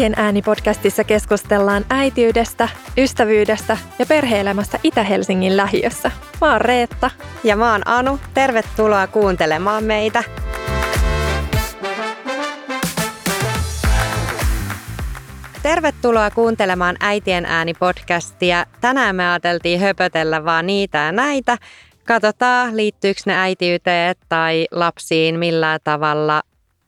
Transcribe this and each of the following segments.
Äitien ääni-podcastissa keskustellaan äitiydestä, ystävyydestä ja perheelämästä Itä-Helsingin lähiössä. Mä oon Reetta. Ja mä oon Anu. Tervetuloa kuuntelemaan meitä. Tervetuloa kuuntelemaan Äitien ääni-podcastia. Tänään me ajateltiin höpötellä vaan niitä ja näitä. Katsotaan, liittyykö ne äitiyteen tai lapsiin millään tavalla.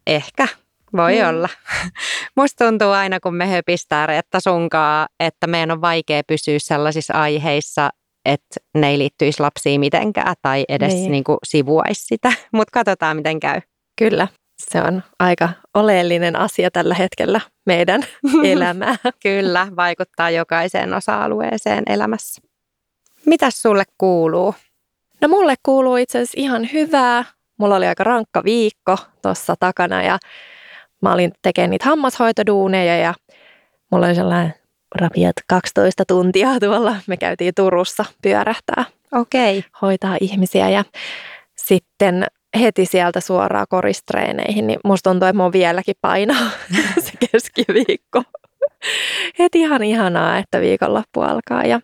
Ehkä voi mm. olla. Musta tuntuu aina, kun me höpistää Reetta sunkaa, että meidän on vaikea pysyä sellaisissa aiheissa, että ne ei liittyisi lapsiin mitenkään tai edes niin. Niin kuin sivuaisi sitä. Mutta katsotaan, miten käy. Kyllä, se on aika oleellinen asia tällä hetkellä meidän elämää. Kyllä, vaikuttaa jokaiseen osa-alueeseen elämässä. Mitäs sulle kuuluu? No mulle kuuluu itse asiassa ihan hyvää. Mulla oli aika rankka viikko tuossa takana ja mä olin tekemään niitä hammashoitoduuneja ja mulla oli sellainen rapiat 12 tuntia tuolla. Me käytiin Turussa pyörähtää. Okei. Okay. Hoitaa ihmisiä ja sitten heti sieltä suoraan koristreeneihin, niin musta tuntuu, että mun vieläkin painaa se keskiviikko. Heti ihan ihanaa, että viikonloppu alkaa ja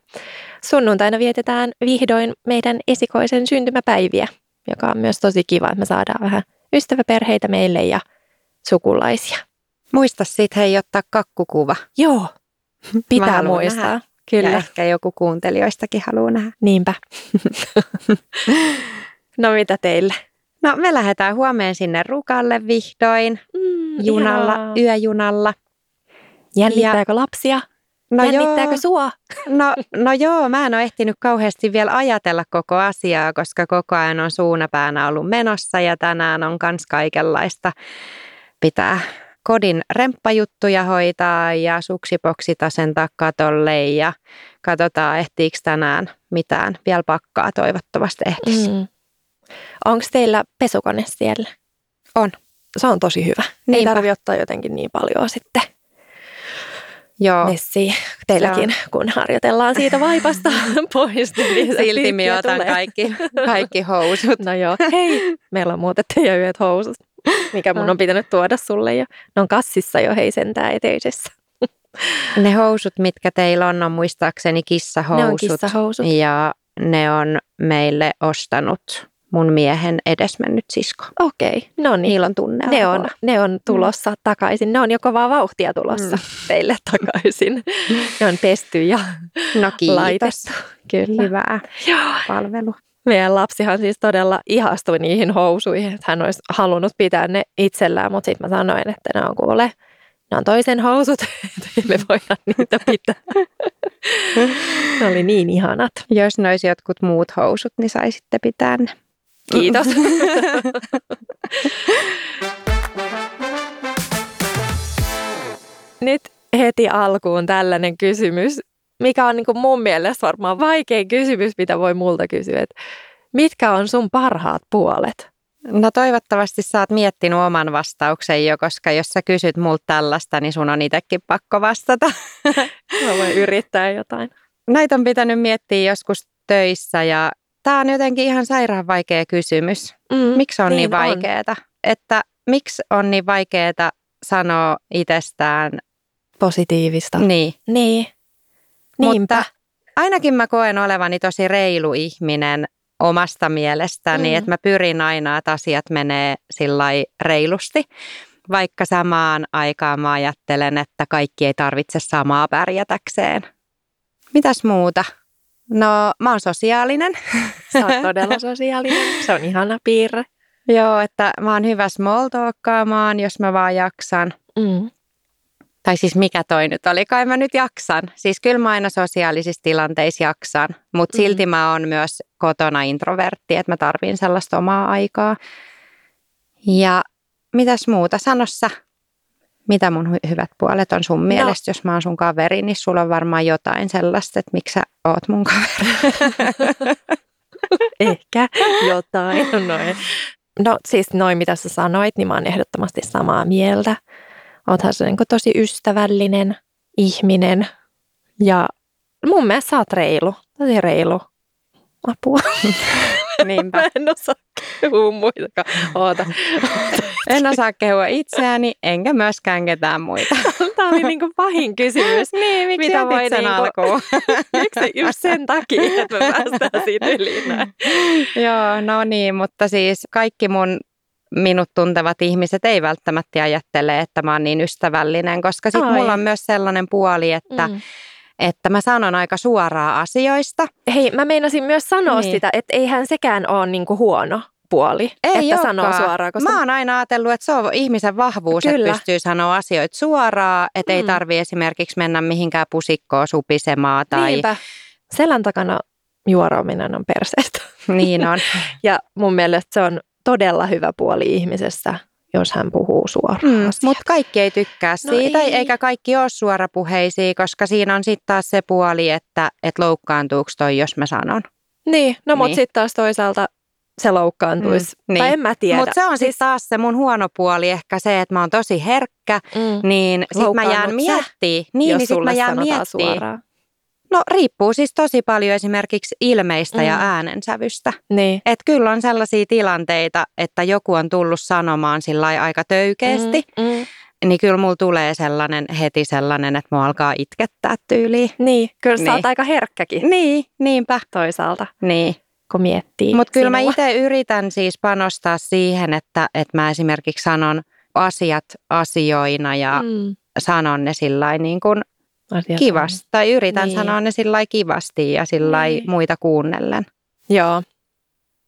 sunnuntaina vietetään vihdoin meidän esikoisen syntymäpäiviä, joka on myös tosi kiva, että me saadaan vähän ystäväperheitä meille ja sukulaisia. Muista sitten hei ottaa kakkukuva. Joo, pitää muistaa. Nähdä. Kyllä. Ja ehkä joku kuuntelijoistakin haluaa nähdä. Niinpä. no mitä teille? No me lähdetään huomeen sinne Rukalle vihdoin mm, junalla, ihanaa. yöjunalla. Jännittääkö ja, lapsia? No Jännittääkö joo, sua? No, no joo, mä en ole ehtinyt kauheasti vielä ajatella koko asiaa, koska koko ajan on suunapäänä ollut menossa ja tänään on kans kaikenlaista pitää kodin remppajuttuja hoitaa ja suksipoksita asentaa katolle ja katsotaan ehtiikö tänään mitään. Vielä pakkaa toivottavasti ehtisi. Mm. Onko teillä pesukone siellä? On. Se on tosi hyvä. Niinpä. Ei tarvitse ottaa jotenkin niin paljon sitten Joo. Messi teilläkin, kun harjoitellaan siitä vaipasta pois. Niin Silti minä otan kaikki, kaikki housut. No joo, hei, meillä on muuten teidän yöt housut, mikä mun on pitänyt tuoda sulle. Ja ne on kassissa jo hei sentään eteisessä. Ne housut, mitkä teillä on, on muistaakseni kissahousut. Ne on kissahousut. Ja ne on meille ostanut mun miehen edesmennyt sisko. Okei, okay. no niin. Niillä on tunne. Ne on, ne on tulossa mm. takaisin. Ne on jo kovaa vauhtia tulossa mm. teille takaisin. ne on pesty ja no, kiitos. laitettu. Kyllä. Hyvää Joo. palvelu. Meidän lapsihan siis todella ihastui niihin housuihin, että hän olisi halunnut pitää ne itsellään, mutta sitten mä sanoin, että ne on kuule, ne on toisen housut, että me voidaan niitä pitää. ne oli niin ihanat. Jos ne olisi jotkut muut housut, niin saisitte pitää ne. Kiitos. Nyt heti alkuun tällainen kysymys, mikä on niin kuin mun mielestä varmaan vaikein kysymys, mitä voi multa kysyä. Että mitkä on sun parhaat puolet? No toivottavasti sä oot miettinyt oman vastauksen jo, koska jos sä kysyt multa tällaista, niin sun on itsekin pakko vastata. Mä voin yrittää jotain. Näitä on pitänyt miettiä joskus töissä ja Tämä on jotenkin ihan sairaan vaikea kysymys. Mm, miksi on niin, niin vaikeaa? Että miksi on niin vaikeaa sanoa itsestään positiivista? Niin. Niin. Niinpä. Mutta ainakin mä koen olevani tosi reilu ihminen omasta mielestäni, mm. että mä pyrin aina, että asiat menee sillä reilusti. Vaikka samaan aikaan mä ajattelen, että kaikki ei tarvitse samaa pärjätäkseen. Mitäs muuta? No, mä oon sosiaalinen. Sä oot todella sosiaalinen. Se on ihana piirre. Joo, että mä oon hyvä small talkkaamaan, jos mä vaan jaksan. Mm. Tai siis mikä toi nyt oli, kai mä nyt jaksan. Siis kyllä mä aina sosiaalisissa tilanteissa jaksan, mutta mm. silti mä oon myös kotona introvertti, että mä tarvin sellaista omaa aikaa. Ja mitäs muuta, sanossa mitä mun hyvät puolet on sun no. mielestä, jos mä oon sun kaveri, niin sulla on varmaan jotain sellaista, että miksi sä oot mun kaveri. Ehkä jotain. Noin. No siis noin, mitä sä sanoit, niin mä oon ehdottomasti samaa mieltä. Oothan se niin tosi ystävällinen ihminen ja mun mielestä sä oot reilu, tosi reilu. Apua. Niinpä. Mä en osaa kehua muitakaan. Oota. En osaa kehua itseäni, enkä myöskään ketään muita. Tämä oli niinku pahin kysymys. niin, miksi Mitä voi sen niinku- alkuun? Miksi just sen takia, että me päästään siitä yli näin? Joo, no niin, mutta siis kaikki mun minut tuntevat ihmiset ei välttämättä ajattele, että mä oon niin ystävällinen, koska sitten mulla on myös sellainen puoli, että, Mm. että mä sanon aika suoraa asioista. Hei, mä meinasin myös sanoa Niin. sitä, että eihän sekään ole niinku huono puoli, Ei että sanoo olekaan. suoraan. Koska... Mä oon aina ajatellut, että se on ihmisen vahvuus, Kyllä. että pystyy sanoa asioita suoraan, että ei Mm. tarvi esimerkiksi mennä mihinkään pusikkoon supisemaan tai Niinpä. Selän takana juoroaminen on perseestä. niin on. Ja mun mielestä se on todella hyvä puoli ihmisessä, jos hän puhuu suoraan. Mm, mutta kaikki ei tykkää No siitä, ei. eikä kaikki ole suorapuheisia, koska siinä on sitten taas se puoli, että et loukkaantuuko toi, jos mä sanon. Niin, no mutta Niin. sitten taas toisaalta se loukkaantuisi. Mm, niin. Tai en mä tiedä. Mutta se on sitten taas se mun huono puoli, ehkä se, että mä oon tosi herkkä, mm, niin sit mä jään miettimään. Niin, niin sit sulle mä jään miettimään. No riippuu siis tosi paljon esimerkiksi ilmeistä ja Mm. äänensävystä. Niin. Et kyllä on sellaisia tilanteita, että joku on tullut sanomaan sillä aika töykeästi, Mm, mm. niin kyllä mulla tulee sellainen heti sellainen, että mua alkaa itkettää tyyliin. Niin, kyllä sä Niin. oot aika herkkäkin Niin, niinpä. toisaalta, Niin. kun miettii Mutta kyllä mä itse yritän siis panostaa siihen, että, että mä esimerkiksi sanon asiat asioina ja. Mm. sanon ne sillä niin kuin Asiat kivasti. Tai yritän Niin. sanoa ne sillä kivasti ja sillä Niin. muita kuunnellen. on. Joo,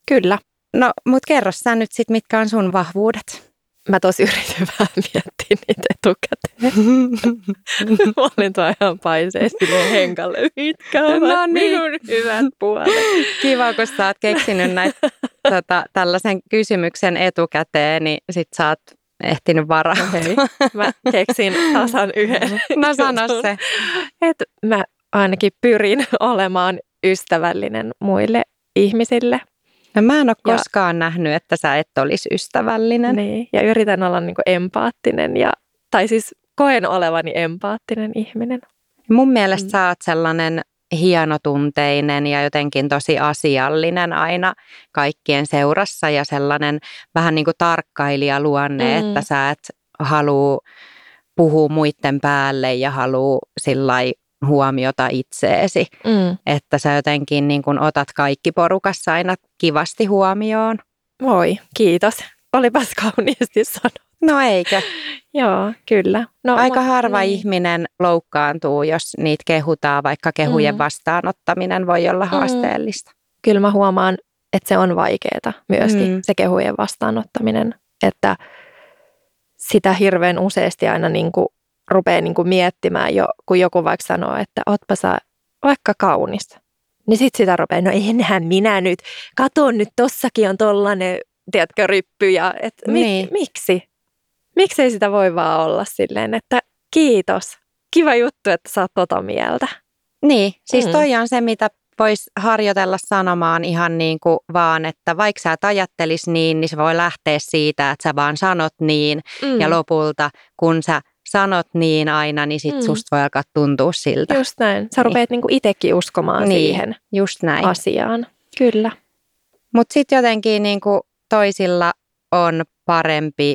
kyllä. No, mutta kerro sä nyt sit, mitkä on sun vahvuudet. Mä tosi yritin vähän miettiä niitä etukäteen. Mä olin tuo ihan paisee silleen henkalle. Mitkä ovat No niin. minun hyvät puolet? Kiva, kun sä oot keksinyt näitä, tota, tällaisen kysymyksen etukäteen, niin sit sä oot ehtinyt varautua. Hei, mä keksin tasan yhden. No sano se. Et mä ainakin pyrin olemaan ystävällinen muille ihmisille. No mä en ole Ja- koskaan nähnyt, että sä et olisi ystävällinen. Niin, ja yritän olla niinku empaattinen, ja, tai siis koen olevani empaattinen ihminen. Mun mielestä Mm. sä oot sellainen hienotunteinen ja jotenkin tosi asiallinen aina kaikkien seurassa ja sellainen vähän niin kuin tarkkailijaluonne, Mm. että sä et halua puhua muiden päälle ja halua sillai huomiota itseesi, Mm. että sä jotenkin niin kuin otat kaikki porukassa aina kivasti huomioon. Voi, kiitos. Olipas kauniisti sanottu. No eikö? Joo, kyllä. No, Aika harva niin. ihminen loukkaantuu, jos niitä kehutaan, vaikka kehujen Mm. vastaanottaminen voi olla haasteellista. Kyllä mä huomaan, että se on vaikeaa myöskin, Mm. se kehujen vastaanottaminen. Että sitä hirveän useasti aina niin kuin rupeaa niin kuin miettimään jo, kun joku vaikka sanoo, että ootpa sä vaikka kaunis. Niin sit sitä rupeaa, no enhän minä nyt, kato nyt tossakin on tollanen, tiedätkö, ryppy ja et, mi- Niin. miksi? Miksi ei sitä voi vaan olla silleen, että kiitos, kiva juttu, että sä oot tota mieltä. Niin, siis Mm. toi on se, mitä voisi harjoitella sanomaan ihan niin kuin vaan, että vaikka sä et ajattelis niin, niin se voi lähteä siitä, että sä vaan sanot niin. Mm. Ja lopulta, kun sä sanot niin aina, niin sit Mm. susta voi alkaa tuntua siltä. Just näin. Sä rupeat niinku itsekin uskomaan Niin. siihen Just näin. asiaan. Kyllä. Mutta sitten jotenkin niin kuin toisilla on parempi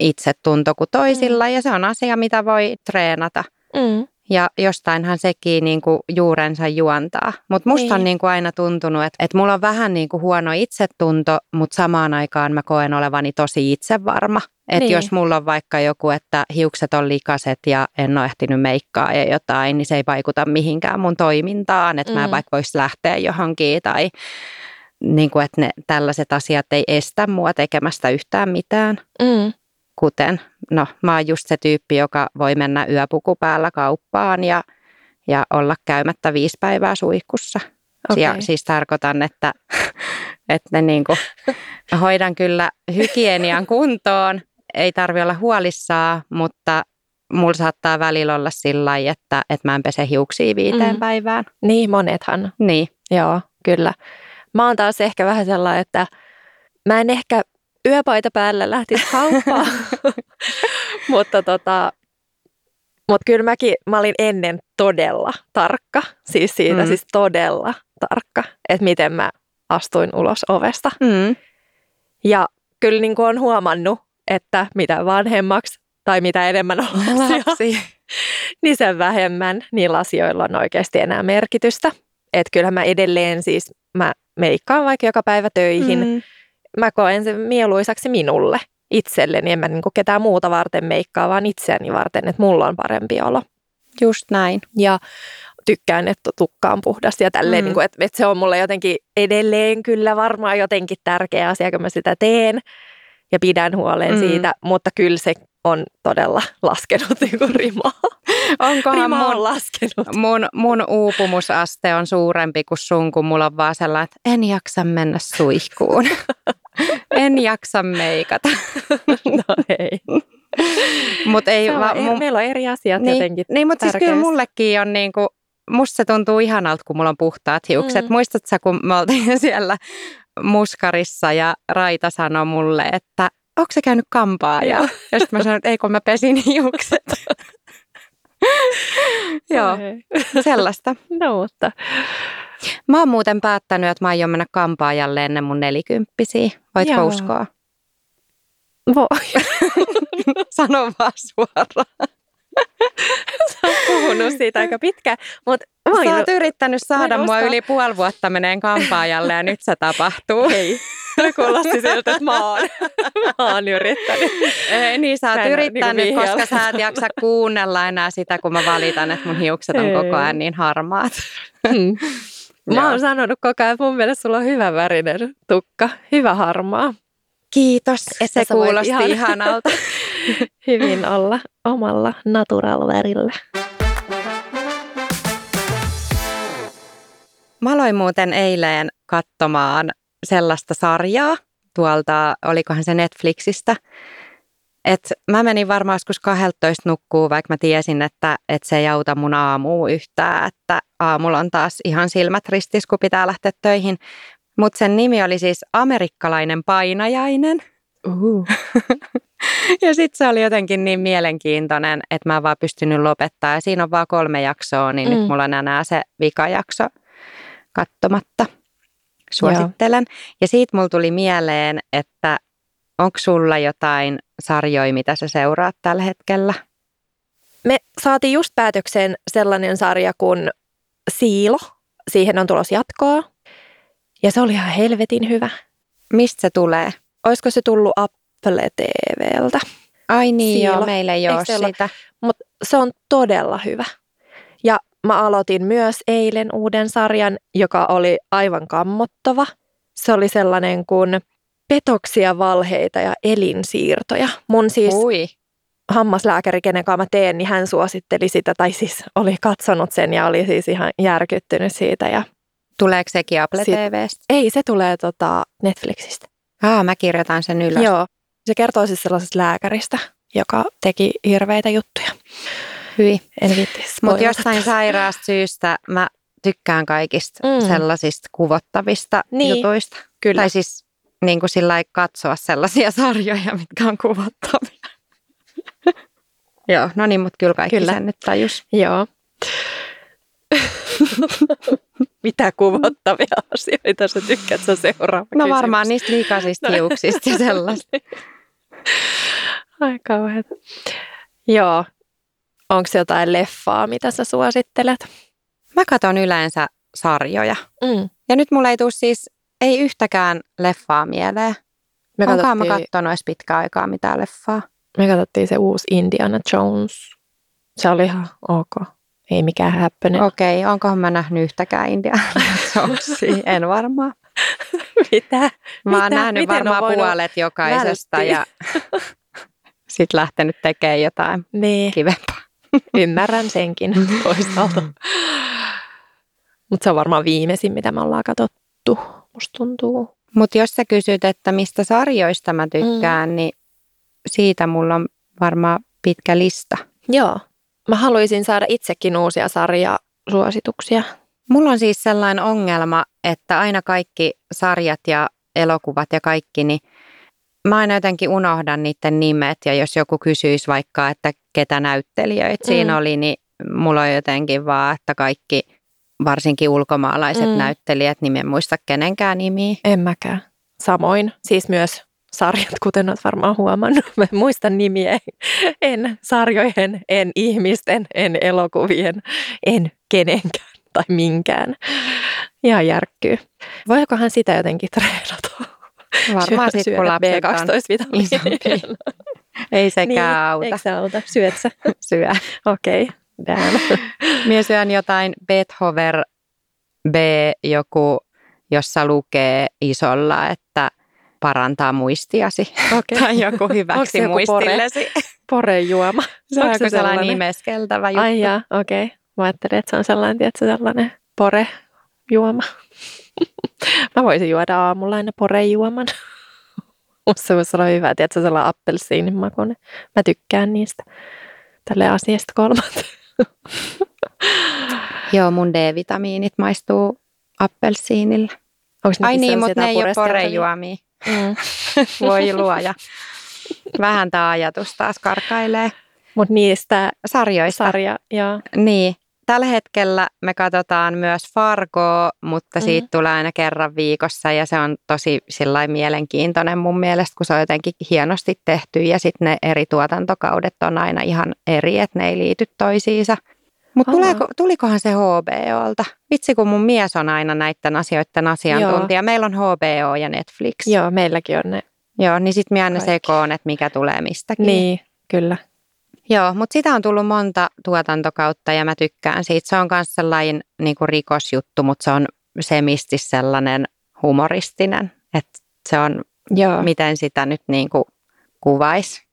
itsetunto kuin toisilla, ja se on asia, mitä voi treenata. Mm. Ja jostainhan sekin niin kuin juurensa juontaa. Mutta musta Niin. on niin kuin aina tuntunut, että, että mulla on vähän niin kuin huono itsetunto, mutta samaan aikaan mä koen olevani tosi itsevarma. Että Niin. jos mulla on vaikka joku, että hiukset on likaset ja en ole ehtinyt meikkaa ja jotain, niin se ei vaikuta mihinkään mun toimintaan. Että mä Mm. vaikka voisi lähteä johonkin tai niin kuin, että ne tällaiset asiat ei estä mua tekemästä yhtään mitään. Mm. Kuten, no mä oon just se tyyppi, joka voi mennä yöpuku päällä kauppaan ja, ja olla käymättä viisi päivää suihkussa. Okei. Ja siis tarkoitan, että, että niin kuin, hoidan kyllä hygienian kuntoon. Ei tarvi olla huolissaan, mutta mulla saattaa välillä olla sillä lailla, että, että mä en pese hiuksia viiteen Mm. päivään. Niin, monethan. Niin, Joo, kyllä. Mä oon taas ehkä vähän sellainen, että mä en ehkä yöpaita päällä lähtisi kauppaan, mutta tota, mut kyllä mäkin, mä olin ennen todella tarkka, siis siitä Mm. mm. siis todella tarkka, että miten mä astuin ulos ovesta. Mm. Ja kyllä niin kuin on huomannut, että mitä vanhemmaksi tai mitä enemmän on lapsia, Lapsi. niin sen vähemmän niillä asioilla on oikeasti enää merkitystä. Että kyllähän mä edelleen siis, mä meikkaan vaikka joka päivä töihin. Mm. Mä koen sen mieluisaksi minulle itselleni. En mä niin ketään muuta varten meikkaa, vaan itseäni varten, että mulla on parempi olo. Just näin. Ja tykkään, että tukka on puhdas ja tälleen, mm. niin kuin, että, että se on mulle jotenkin edelleen kyllä varmaan jotenkin tärkeä asia, kun mä sitä teen ja pidän huolen mm. siitä, mutta kyllä se on todella laskenut niin kuin rimaa. Onkohan Rima mun, on laskenut. mun, mun uupumusaste on suurempi kuin sun, kun mulla on vaan sellainen, että en jaksa mennä suihkuun. en jaksa meikata. no ei. Mut ei, on, va, mun, meillä on eri asiat niin, jotenkin Niin, mutta siis kyllä mullekin on niinku, musta se tuntuu ihanalta, kun mulla on puhtaat hiukset. Mm. Muistatko sä, kun me oltiin siellä muskarissa ja Raita sanoi mulle, että onko se käynyt kampaa? Ja, Joo. ja sitten mä sanoin, että ei kun mä pesin hiukset. Joo, sellaista. No mutta Mä oon muuten päättänyt, että mä aion mennä kampaajalle ennen mun nelikymppisiä. Voitko Joo. uskoa? voi. Sano vaan suoraan. Sä oot puhunut siitä aika pitkään, mutta Sä oot yrittänyt saada mua yli puoli vuotta meneen kampaajalle ja nyt se tapahtuu. Ei. Se kuulosti siltä, että mä oon, mä oon yrittänyt. Ei, niin sä oot Mä en oo yrittänyt, niinku koska sä et jaksa kuunnella enää sitä, kun mä valitan, että mun hiukset on Ei. koko ajan niin harmaat. Mä Joo. oon sanonut koko ajan, että mun mielestä sulla on hyvä värinen tukka, hyvä harmaa. Kiitos, Että se kuulosti ihan- ihanalta. Hyvin olla omalla natural värillä. Mä aloin muuten eilen katsomaan sellaista sarjaa tuolta, olikohan se Netflixistä. Et mä menin varmaan joskus 12 nukkuu, vaikka mä tiesin, että, että se ei auta mun aamua yhtään, että aamulla on taas ihan silmät ristis, kun pitää lähteä töihin. Mutta sen nimi oli siis Amerikkalainen painajainen. Uh. Ja sitten se oli jotenkin niin mielenkiintoinen, että mä en vaan pystynyt lopettaa. Ja siinä on vaan kolme jaksoa, niin mm. Nyt mulla on enää se vikajakso katsomatta. Suosittelen. Ja siitä mulla tuli mieleen, että onko sulla jotain sarjoja, mitä sä seuraat tällä hetkellä? Me saatiin just päätökseen sellainen sarja kuin Siilo. Siihen on tulos jatkoa. Ja se oli ihan helvetin hyvä. Mistä se tulee? Olisiko se tullut Apple TVltä? Ai niin Siilo. joo, meillä ei ole sitä. Mutta se on todella hyvä. Ja mä aloitin myös eilen uuden sarjan, joka oli aivan kammottava. Se oli sellainen kuin petoksia, valheita ja elinsiirtoja. Mun siis Ui, hammaslääkäri, kenen kanssa mä teen, niin hän suositteli sitä, tai siis oli katsonut sen ja oli siis ihan järkyttynyt siitä. Ja tuleeko sekin Apple Sit- TVstä? ei, se tulee tota Netflixistä. Aa, mä kirjoitan sen ylös. Joo. Se kertoo siis sellaisesta lääkäristä, joka teki hirveitä juttuja. Hyvin. En viitti Mutta jostain sairaasta syystä mä tykkään kaikista Mm. sellaisista kuvottavista Niin, jutuista. Kyllä. Tai siis niin kuin sillä lailla katsoa sellaisia sarjoja, mitkä on kuvottavia. Joo, no niin, mutta kyllä kaikki Kyllä. sen nyt tajus. Joo. Mitä kuvottavia asioita sä tykkäät sä seuraava No kysymys. varmaan niistä likaisista No. hiuksista ja sellaista. Ai kauheeta. Joo. Onko jotain leffaa, mitä sä suosittelet? Mä katon yleensä sarjoja. Mm. Ja nyt mulla ei tule siis, ei yhtäkään leffaa mieleen. Me, Onkaan mä katsottiin, kattonut edes pitkään aikaa mitään leffaa. me katsottiin se uusi Indiana Jones. Se oli ihan ok. Ei mikään häppönen. Okei, okay, onkohan mä nähnyt yhtäkään Indiana Jonesia? En varmaan. Mitä? Mä oon Mitä? nähnyt Miten varmaan puolet jokaisesta välttyä? ja sitten lähtenyt tekemään jotain Niin, kivempaa. Ymmärrän senkin toisaalta. Mutta se on varmaan viimeisin, mitä me ollaan katsottu. Musta tuntuu. Mutta jos sä kysyt, että mistä sarjoista mä tykkään, mm. niin siitä mulla on varmaan pitkä lista. Joo. Mä haluaisin saada itsekin uusia sarjasuosituksia. Mulla on siis sellainen ongelma, että aina kaikki sarjat ja elokuvat ja kaikki, niin mä aina jotenkin unohdan niiden nimet. Ja jos joku kysyisi vaikka, että ketä näyttelijöitä Mm. siinä oli, niin mulla on jotenkin vaan, että kaikki varsinkin ulkomaalaiset mm. näyttelijät, niin en muista kenenkään nimiä. En mäkään. Samoin, siis myös sarjat, kuten olet varmaan huomannut. Mä muistan nimiä, en sarjojen, en ihmisten, en elokuvien, en kenenkään tai minkään. Ja järkkyy. Voikohan sitä jotenkin treenata? Varmaan sitten kun lapset B12-vitamiinia. Ei sekään niin, auta. Eikö se auta? Syöt sä? Syö. Okei, okay. Mie syön jotain Bethover B joku, jossa lukee isolla, että parantaa muistiasi. Okay. tai joku hyväksi joku muistillesi. Pore, porejuoma. Se on se sellainen nimeskeltävä juttu. Ai okei. Okay. Mä ajattelin, että se on sellainen, tiedätkö, sellainen porejuoma. Mä voisin juoda aamulla aina porejuoman. Musta voisi olla hyvä, tiedätkö, sellainen appelsiinin makuinen. Mä tykkään niistä. Tälle asiasta kolmat. Joo, mun D-vitamiinit maistuu appelsiinillä. Ai niin, mutta ne ei ole porejuomia. Mm. Voi luoja. Vähän tämä ajatus taas karkailee. Mutta niistä sarjoista. Sarja, joo. Niin. Tällä hetkellä me katsotaan myös Fargoa, mutta mm-hmm. siitä tulee aina kerran viikossa ja se on tosi mielenkiintoinen mun mielestä, kun se on jotenkin hienosti tehty ja sitten ne eri tuotantokaudet on aina ihan eri, että ne ei liity toisiinsa. Mutta tulikohan se HBOlta? Vitsi, kun mun mies on aina näiden asioiden asiantuntija. Joo. Meillä on HBO ja Netflix. Joo, meilläkin on ne. Joo, niin sitten minä aina sekoon, että mikä tulee mistäkin. Niin, kyllä. Joo, mutta sitä on tullut monta tuotantokautta ja mä tykkään siitä. Se on myös sellainen niin kuin rikosjuttu, mutta se on semisti sellainen humoristinen. Että se on, Joo. miten sitä nyt niin kuin kuvaisi.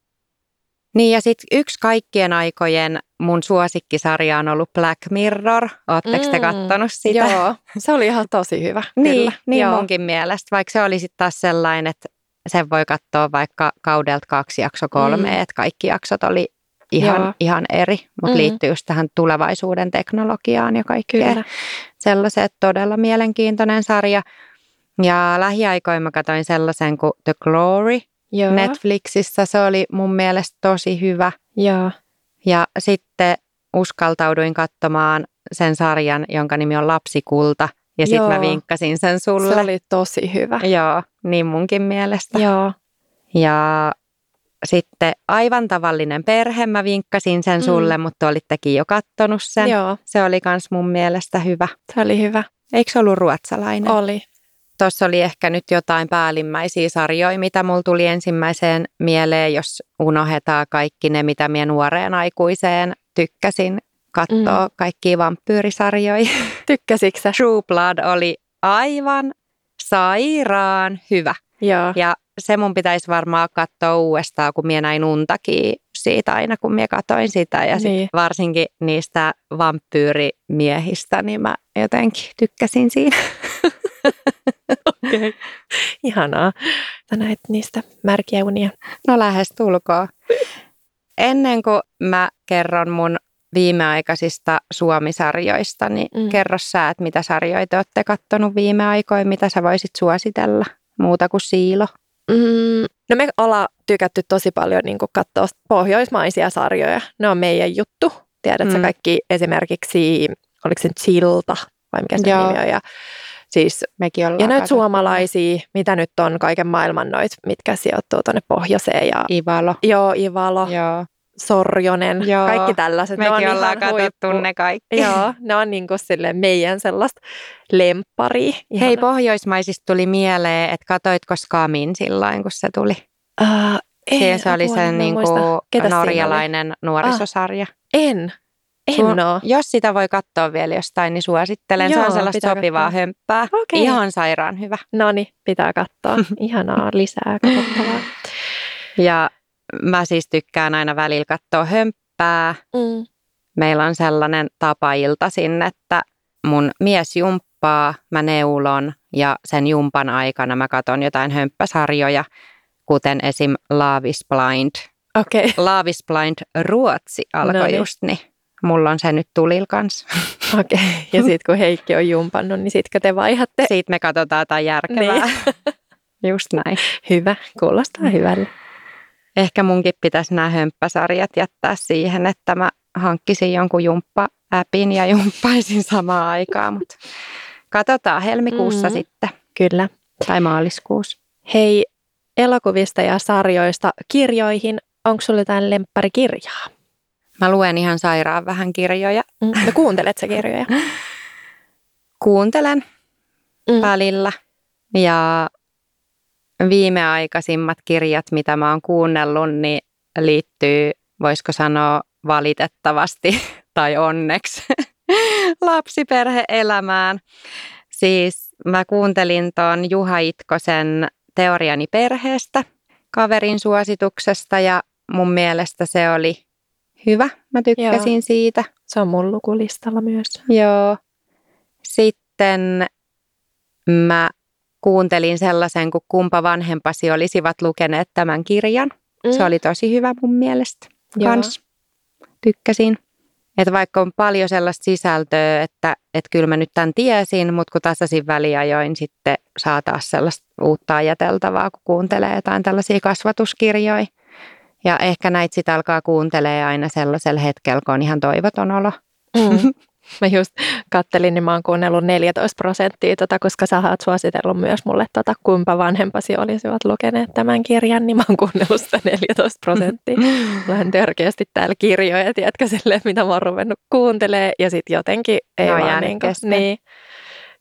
Niin ja sitten yksi kaikkien aikojen mun suosikkisarja on ollut Black Mirror. Oletteko mm, te kattonut sitä? Joo, se oli ihan tosi hyvä. niin, kyllä. niin joo. munkin mielestä, vaikka se oli sitten taas sellainen, että sen voi katsoa vaikka kaudelta kaksi jakso kolme, mm. että kaikki jaksot oli ihan, ihan eri, mutta mm. liittyy just tähän tulevaisuuden teknologiaan ja kaikkeen. Sellaiset todella mielenkiintoinen sarja. Ja lähiaikoina mä katsoin sellaisen kuin The Glory Joo. Netflixissä. Se oli mun mielestä tosi hyvä. Joo. Ja sitten uskaltauduin katsomaan sen sarjan, jonka nimi on Lapsikulta. Ja sitten mä vinkkasin sen sulle. Se oli tosi hyvä. Joo, niin munkin mielestä. Joo. Ja sitten aivan tavallinen perhe, mä vinkkasin sen mm. sulle, mutta olittekin jo kattonut sen. Joo. Se oli kans mun mielestä hyvä. Se oli hyvä. Eikö se ollut ruotsalainen? Oli. Tuossa oli ehkä nyt jotain päällimmäisiä sarjoja, mitä mulla tuli ensimmäiseen mieleen, jos unohdetaan kaikki ne, mitä minä nuoreen aikuiseen tykkäsin katsoa mm. kaikkia vampyyrisarjoja. Tykkäsitkö True Blood oli aivan sairaan hyvä. Joo. Ja se mun pitäisi varmaan katsoa uudestaan, kun minä näin untakin siitä aina, kun minä katoin sitä. Ja niin. varsinkin niistä vampyyrimiehistä, niin mä jotenkin tykkäsin siinä. Okei, okay. ihanaa. Sä näet niistä märkiä unia. No lähes tulkoon. Ennen kuin mä kerron mun viimeaikaisista Suomisarjoista, niin mm. kerro sä, että mitä sarjoja te olette kattonut viime aikoina, mitä sä voisit suositella muuta kuin Siilo? Mm, no me ollaan tykätty tosi paljon niin katsoa pohjoismaisia sarjoja. Ne on meidän juttu. Tiedätkö mm. kaikki esimerkiksi, oliko se Chilta vai mikä se Joo. nimi on. Ja, siis, Mekin ja näitä suomalaisia, mitä nyt on kaiken maailman noit, mitkä sijoittuu tuonne pohjoiseen. Ja, Ivalo. Joo, Ivalo. Joo. Sorjonen, Joo, kaikki tällaiset. Mekin ne on ollaan katsottu ne kaikki. Joo, ne on niin kuin sille meidän sellaista lemppari. Hei, pohjoismaisista tuli mieleen, että katoitko Skamin silloin, kun se tuli? Uh, en, se oli se niin kuin norjalainen nuorisosarja. Ah, en. En Sun, Jos sitä voi katsoa vielä jostain, niin suosittelen. Joo, se on sellaista sopivaa katsoa. hömppää. Okay. Ihan sairaan hyvä. No niin, pitää katsoa. Ihanaa, lisää katsottavaa. Ja mä siis tykkään aina välillä katsoa hömppää. Mm. Meillä on sellainen tapa iltaisin, että mun mies jumppaa, mä neulon ja sen jumpan aikana mä katson jotain hömppäsarjoja, kuten esim. Love is Blind. Okay. Love is Blind Ruotsi alkoi no niin. just niin. Mulla on se nyt tulil kanssa. Okei, okay. ja sitten kun Heikki on jumpannut, niin sitkö te vaihatte? Siitä me katsotaan jotain järkevää. Niin. Just näin. Hyvä, kuulostaa hyvälle. Ehkä munkin pitäisi nämä hömppäsarjat jättää siihen, että mä hankkisin jonkun jumppa-appin ja jumppaisin samaan aikaan, mutta katsotaan helmikuussa mm. sitten. Kyllä. Tai maaliskuussa. Hei, elokuvista ja sarjoista kirjoihin, onko sulla jotain lempparikirjaa? Mä luen ihan sairaan vähän kirjoja. Mm. No kuuntelet sä kirjoja? Kuuntelen mm. välillä. Ja viimeaikaisimmat kirjat, mitä mä oon kuunnellut, niin liittyy, voisiko sanoa valitettavasti tai onneksi lapsiperheelämään. Siis mä kuuntelin tuon Juha Itkosen teoriani perheestä kaverin suosituksesta ja mun mielestä se oli hyvä. Mä tykkäsin Joo. siitä. Se on mun lukulistalla myös. Joo. Sitten mä kuuntelin sellaisen, kun kumpa vanhempasi olisivat lukeneet tämän kirjan. Mm. Se oli tosi hyvä mun mielestä kans. Tykkäsin. Että vaikka on paljon sellaista sisältöä, että, että kyllä mä nyt tämän tiesin, mutta kun tasaisin väliajoin sitten saa taas sellaista uutta ajateltavaa, kun kuuntelee jotain tällaisia kasvatuskirjoja. Ja ehkä näitä sitten alkaa kuuntelee aina sellaisella hetkellä, kun on ihan toivoton olo. Mm. Mä just kattelin, niin mä oon kuunnellut 14 prosenttia, tota, koska sä oot suositellut myös mulle, tota, kuinka vanhempasi olisivat lukeneet tämän kirjan, niin mä oon kuunnellut sitä 14 prosenttia. Vähän törkeästi täällä kirjoja, tiedätkö, silleen, mitä mä oon ruvennut kuuntelee, ja sitten jotenkin ei no, vaan niin, niin.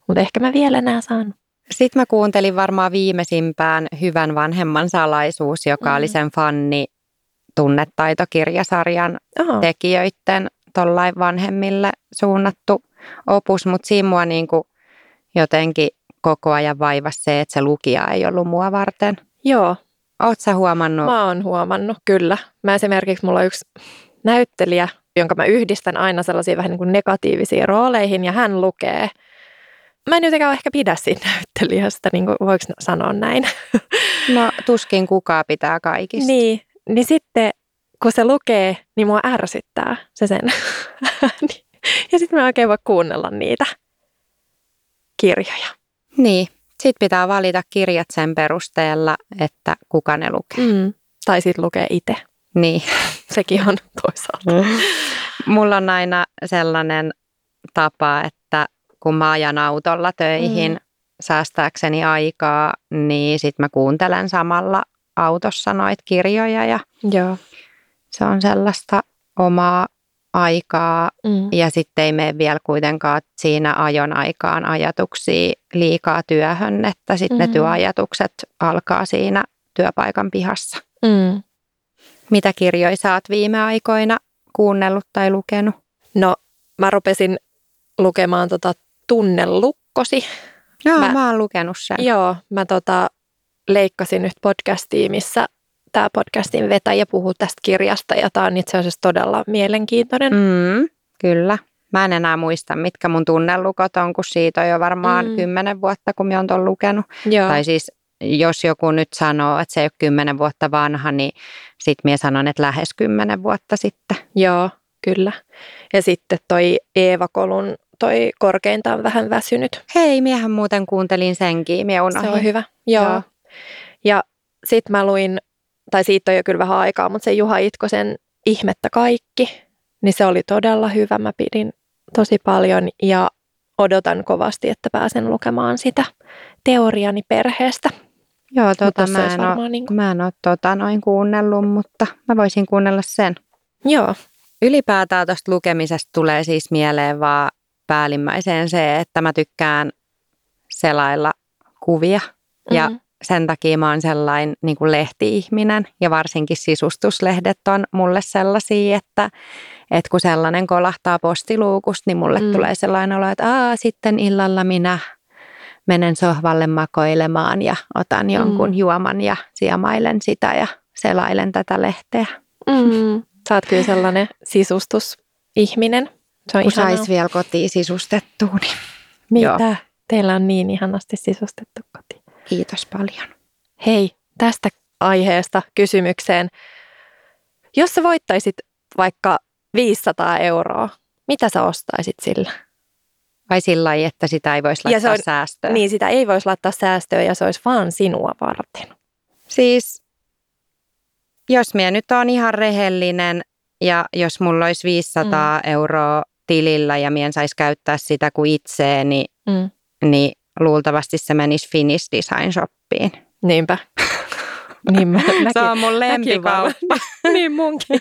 Mutta ehkä mä vielä nää saan. Sitten mä kuuntelin varmaan viimeisimpään Hyvän vanhemman salaisuus, joka mm. oli sen fanni tunnetaitokirjasarjan Oho. tekijöiden tollain vanhemmille suunnattu opus, mutta siinä mua niin kuin jotenkin koko ajan vaivasi se, että se lukija ei ollut mua varten. Joo. Oletko sä huomannut? Mä oon huomannut, kyllä. Mä esimerkiksi, mulla on yksi näyttelijä, jonka mä yhdistän aina sellaisiin vähän niin kuin negatiivisiin rooleihin, ja hän lukee. Mä en jotenkaan ehkä pidä siitä näyttelijästä, niin kuin voiko sanoa näin? No tuskin kukaan pitää kaikista. Niin, niin sitten kun se lukee, niin mua ärsyttää se sen Ja sitten mä oikein voi kuunnella niitä kirjoja. Niin, sitten pitää valita kirjat sen perusteella, että kuka ne lukee. Mm. Tai sitten lukee itse. Niin. Sekin on toisaalta. Mm. Mulla on aina sellainen tapa, että kun mä ajan autolla töihin mm. säästääkseni aikaa, niin sitten mä kuuntelen samalla autossa noita kirjoja ja Joo. Se on sellaista omaa aikaa mm. ja sitten ei mene vielä kuitenkaan siinä ajon aikaan ajatuksia liikaa työhön, että sitten mm. ne työajatukset alkaa siinä työpaikan pihassa. Mm. Mitä kirjoja sä oot viime aikoina kuunnellut tai lukenut? No mä rupesin lukemaan tota Tunnelukkosi. Joo, mä, mä oon lukenut sen. Joo, mä tota, leikkasin nyt podcastia, missä tämä podcastin vetäjä puhuu tästä kirjasta ja tämä on itse asiassa todella mielenkiintoinen. Mm, kyllä. Mä en enää muista, mitkä mun tunnelukot on, kun siitä on jo varmaan mm. kymmenen vuotta, kun mä oon tuon lukenut. Joo. Tai siis jos joku nyt sanoo, että se ei ole kymmenen vuotta vanha, niin sitten minä sanon, että lähes kymmenen vuotta sitten. Joo, kyllä. Ja sitten toi Eeva Kolun toi korkeintaan vähän väsynyt. Hei, miehän muuten kuuntelin senkin, mie Se on hyvä, joo. joo. Ja sitten mä luin tai siitä on jo kyllä vähän aikaa, mutta se Juha Itkosen Ihmettä kaikki, niin se oli todella hyvä. Mä pidin tosi paljon ja odotan kovasti, että pääsen lukemaan sitä teoriani perheestä. Joo, tota, mä, en ole, niin kuin... mä en ole tota, noin kuunnellut, mutta mä voisin kuunnella sen. Joo. Ylipäätään tuosta lukemisesta tulee siis mieleen vaan päällimmäiseen se, että mä tykkään selailla kuvia. Mm-hmm. Sen takia mä oon sellainen niin kuin lehti-ihminen ja varsinkin sisustuslehdet on mulle sellaisia, että, että kun sellainen kolahtaa postiluukusta, niin mulle mm. tulee sellainen olo, että Aa, sitten illalla minä menen sohvalle makoilemaan ja otan mm. jonkun mm. juoman ja siemailen sitä ja selailen tätä lehteä. Mm. Sä oot kyllä sellainen sisustusihminen. Se on kun sais vielä kotiin sisustettua, niin Mitä? Joo. Teillä on niin ihanasti sisustettu koti. Kiitos paljon. Hei, tästä aiheesta kysymykseen. Jos sä voittaisit vaikka 500 euroa, mitä sä ostaisit sillä? Vai sillä lailla, että sitä ei voisi laittaa on, säästöön? Niin, sitä ei voisi laittaa säästöön ja se olisi vaan sinua varten. Siis, jos minä nyt on ihan rehellinen, ja jos mulla olisi 500 mm. euroa tilillä ja mien saisi käyttää sitä kuin itseeni, mm. niin luultavasti se menisi Finnish Design Shoppiin. Niinpä. Niin mä, mäkin, se on mun lempikauppa. niin munkin.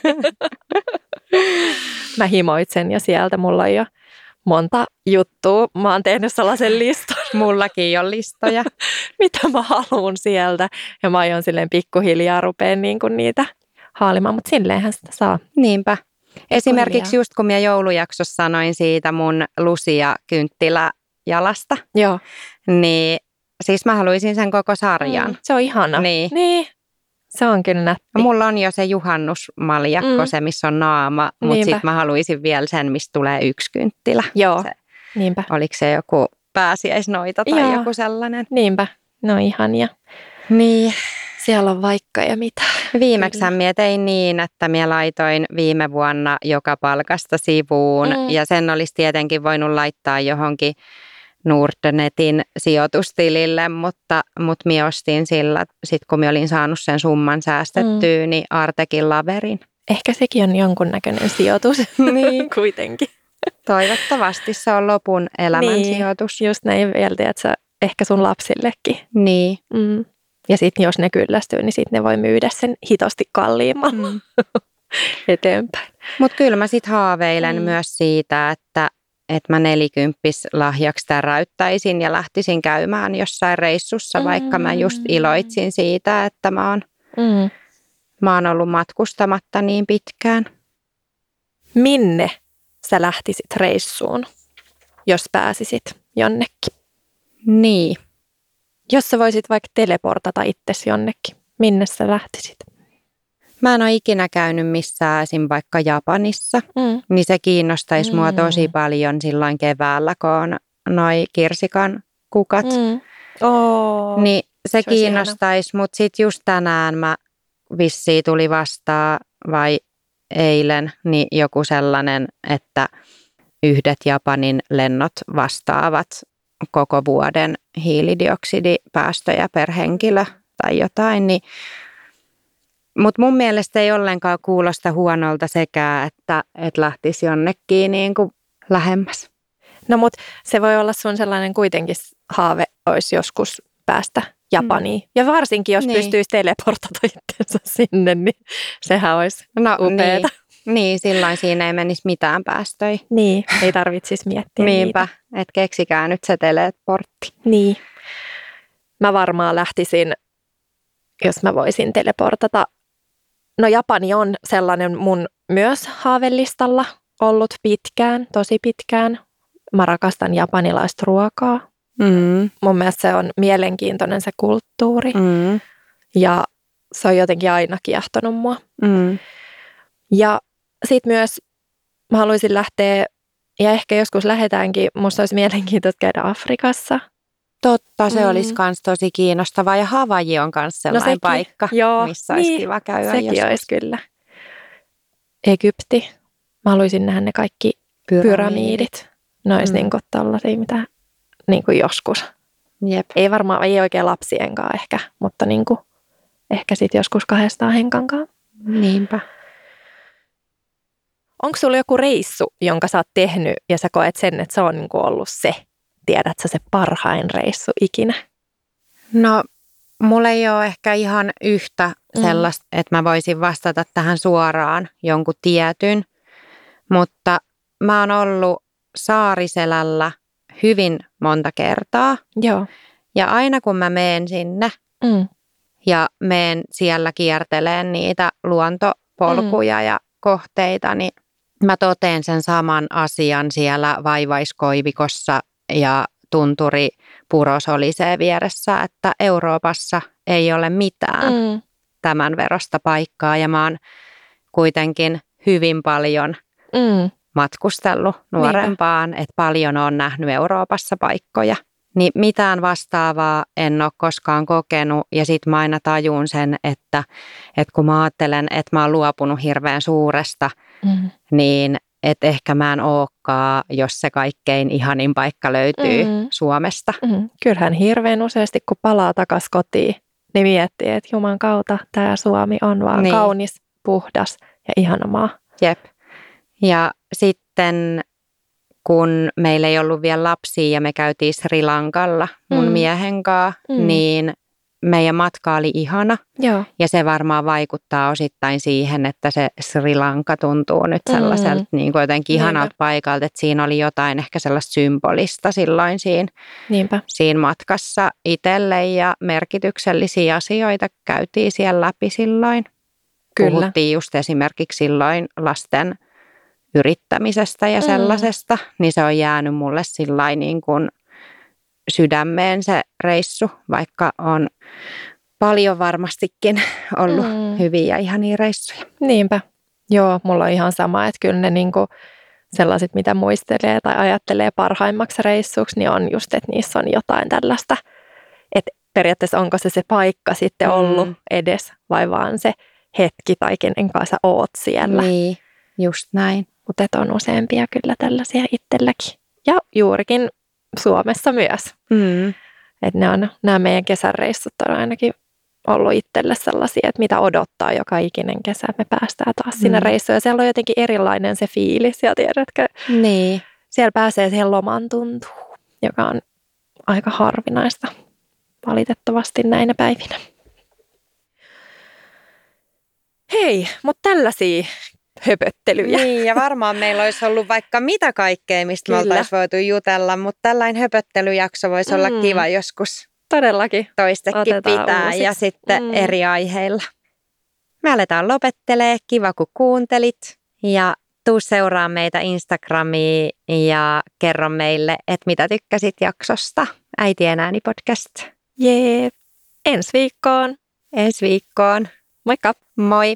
mä himoitsen ja sieltä mulla on jo monta juttua. Mä oon tehnyt sellaisen listan. Mullakin on listoja. Mitä mä haluan sieltä. Ja mä aion silleen pikkuhiljaa rupeen niin kuin niitä haalimaan, mutta silleenhän sitä saa. Niinpä. Esimerkiksi just kun mä joulujaksossa sanoin siitä mun Lucia kynttilä jalasta, Joo. niin siis mä haluaisin sen koko sarjan. Mm, se on ihana. Niin. niin. Se on kyllä nätti. Mulla on jo se juhannusmaljakko, mm. se missä on naama, mutta sitten mä haluaisin vielä sen, mistä tulee yksi kynttilä. Joo, se, niinpä. Oliko se joku pääsiäisnoita tai Joo. joku sellainen? Niinpä, no ihania. Niin. Siellä on vaikka ja mitä. Viimeksi minä tein niin, että minä laitoin viime vuonna joka palkasta sivuun mm. ja sen olisi tietenkin voinut laittaa johonkin Nordnetin sijoitustilille, mutta, mutta minä ostin sillä, sit kun minä olin saanut sen summan säästettyä, mm. niin Artekin laverin. Ehkä sekin on jonkunnäköinen sijoitus niin. kuitenkin. Toivottavasti se on lopun elämän niin, sijoitus. Just näin vielä, että sä ehkä sun lapsillekin. Niin. Mm. Ja sitten jos ne kyllästyy, niin sitten ne voi myydä sen hitosti kalliimmalla mm. eteenpäin. Mutta kyllä mä sitten haaveilen mm. myös siitä, että että mä nelikymppis lahjaksi täräyttäisin ja lähtisin käymään jossain reissussa, mm. vaikka mä just iloitsin siitä, että mä oon, mm. mä oon ollut matkustamatta niin pitkään. Minne sä lähtisit reissuun, jos pääsisit jonnekin? Niin. Jos sä voisit vaikka teleportata itsesi jonnekin, minne sä lähtisit? Mä en ole ikinä käynyt missään esim. vaikka Japanissa, mm. niin se kiinnostaisi mm. mua tosi paljon silloin keväällä, kun on noi kirsikan kukat. Mm. Oh, niin se, se kiinnostaisi, mutta sitten just tänään mä vissiin tuli vastaan vai eilen niin joku sellainen, että yhdet Japanin lennot vastaavat koko vuoden hiilidioksidipäästöjä per henkilö tai jotain, niin mutta mun mielestä ei ollenkaan kuulosta huonolta sekä, että, että lähtisi jonnekin niin kuin lähemmäs. No mutta se voi olla sun sellainen kuitenkin haave olisi joskus päästä Japaniin. Mm. Ja varsinkin, jos niin. pystyisi teleportata itsensä sinne, niin sehän olisi no, upeeta. Niin. niin, silloin siinä ei menisi mitään päästöjä. Niin, ei tarvitsisi miettiä Niinpä, että keksikää nyt se teleportti. Niin. Mä varmaan lähtisin, jos mä voisin teleportata No Japani on sellainen mun myös haavellistalla ollut pitkään, tosi pitkään. Mä rakastan japanilaista ruokaa. Mm. Mun mielestä se on mielenkiintoinen se kulttuuri. Mm. Ja se on jotenkin aina kiehtonut mua. Mm. Ja sitten myös mä haluaisin lähteä, ja ehkä joskus lähdetäänkin, musta olisi mielenkiintoista käydä Afrikassa. Totta, se mm. olisi myös tosi kiinnostavaa. Ja Havaji on myös no sellainen no sekin, paikka, joo, missä olisi niin, kiva käydä sekin joskus. olisi kyllä. Egypti. Mä haluaisin nähdä ne kaikki pyramidit. pyramidit. Ne olisi mm. niin kuin tällaisia, mitä niin kuin joskus. Jep. Ei varmaan, ei oikein lapsienkaan ehkä, mutta niin kuin, ehkä sitten joskus kahdestaan henkankaan. Niinpä. Onko sulla joku reissu, jonka sä oot tehnyt ja sä koet sen, että se on niin kuin ollut se, tiedätkö se parhain reissu ikinä? No, mulla ei ole ehkä ihan yhtä mm. sellaista, että mä voisin vastata tähän suoraan jonkun tietyn, mutta mä oon ollut Saariselällä hyvin monta kertaa. Joo. Ja aina kun mä meen sinne mm. ja meen siellä kierteleen niitä luontopolkuja mm. ja kohteita, niin mä toteen sen saman asian siellä vaivaiskoivikossa ja tunturi puros oli se vieressä, että Euroopassa ei ole mitään mm. tämän verosta paikkaa ja mä oon kuitenkin hyvin paljon mm. matkustellut nuorempaan, että paljon on nähnyt Euroopassa paikkoja. Niin mitään vastaavaa en ole koskaan kokenut ja sitten mä aina tajun sen, että, että kun mä ajattelen, että mä oon luopunut hirveän suuresta, mm. niin että ehkä mä en ookaan, jos se kaikkein ihanin paikka löytyy mm. Suomesta. Mm. Kyllähän hirveän useasti, kun palaa takaisin kotiin, niin miettii, että Juman kautta tämä Suomi on vaan niin. kaunis, puhdas ja ihana maa. Jep. Ja sitten kun meillä ei ollut vielä lapsia ja me käytiin Sri Lankalla mun mm. miehen kanssa, mm. niin meidän matka oli ihana. Joo. Ja se varmaan vaikuttaa osittain siihen, että se Sri Lanka tuntuu nyt sellaiselta mm. niin kuin jotenkin ihanalta paikalta, että siinä oli jotain ehkä sellaista symbolista silloin siinä, Niinpä. siinä matkassa itselle ja merkityksellisiä asioita käytiin siellä läpi silloin. Kyllä. Puhuttiin just esimerkiksi silloin lasten yrittämisestä ja mm. sellaisesta, mm. niin se on jäänyt mulle sillä niin kuin sydämeen se reissu, vaikka on paljon varmastikin ollut mm. hyviä ja ihania reissuja. Niinpä. Joo, mulla on ihan sama, että kyllä ne niinku sellaiset, mitä muistelee tai ajattelee parhaimmaksi reissuksi, niin on just, että niissä on jotain tällaista, että periaatteessa onko se se paikka sitten ollut mm. edes vai vaan se hetki tai kenen kanssa oot siellä. Niin, just näin. Mutta on useampia kyllä tällaisia itselläkin. Ja juurikin Suomessa myös. Mm. Et ne on, nämä meidän kesäreissut on ainakin ollut itselle sellaisia, että mitä odottaa joka ikinen kesä, että me päästään taas mm. sinne reissuun. Ja siellä on jotenkin erilainen se fiilis, ja tiedätkö? Niin. Siellä pääsee siihen loman tuntuun, joka on aika harvinaista valitettavasti näinä päivinä. Hei, mutta tällaisia höpöttelyjä. Niin, ja varmaan meillä olisi ollut vaikka mitä kaikkea, mistä Kyllä. me oltaisiin voitu jutella, mutta tällainen höpöttelyjakso voisi mm. olla kiva joskus. Todellakin. Toistekin Otetaan pitää uusiksi. ja sitten mm. eri aiheilla. Me aletaan lopettelee. Kiva kun kuuntelit. Ja tuu seuraa meitä Instagramiin ja kerro meille, että mitä tykkäsit jaksosta. Äitien ääni podcast. Jee. Ensi viikkoon. Ensi viikkoon. Moikka. Moi.